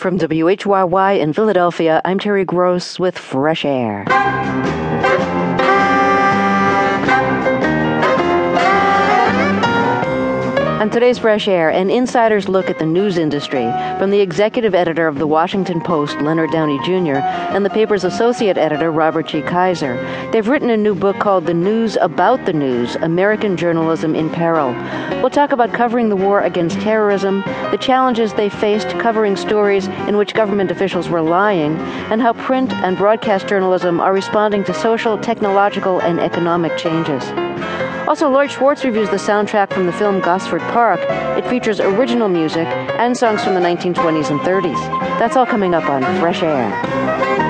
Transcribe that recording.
From WHYY in Philadelphia, I'm Terry Gross with Fresh Air. On today's Fresh Air, an insider's look at the news industry from the executive editor of the Washington Post, Leonard Downie Jr., and the paper's associate editor, Robert G. Kaiser. They've written a new book called The News About the News American Journalism in Peril. We'll talk about covering the war against terrorism, the challenges they faced covering stories in which government officials were lying, and how print and broadcast journalism are responding to social, technological, and economic changes. Also, Lloyd Schwartz reviews the soundtrack from the film Gosford Park. It features original music and songs from the 1920s and 30s. That's all coming up on Fresh Air.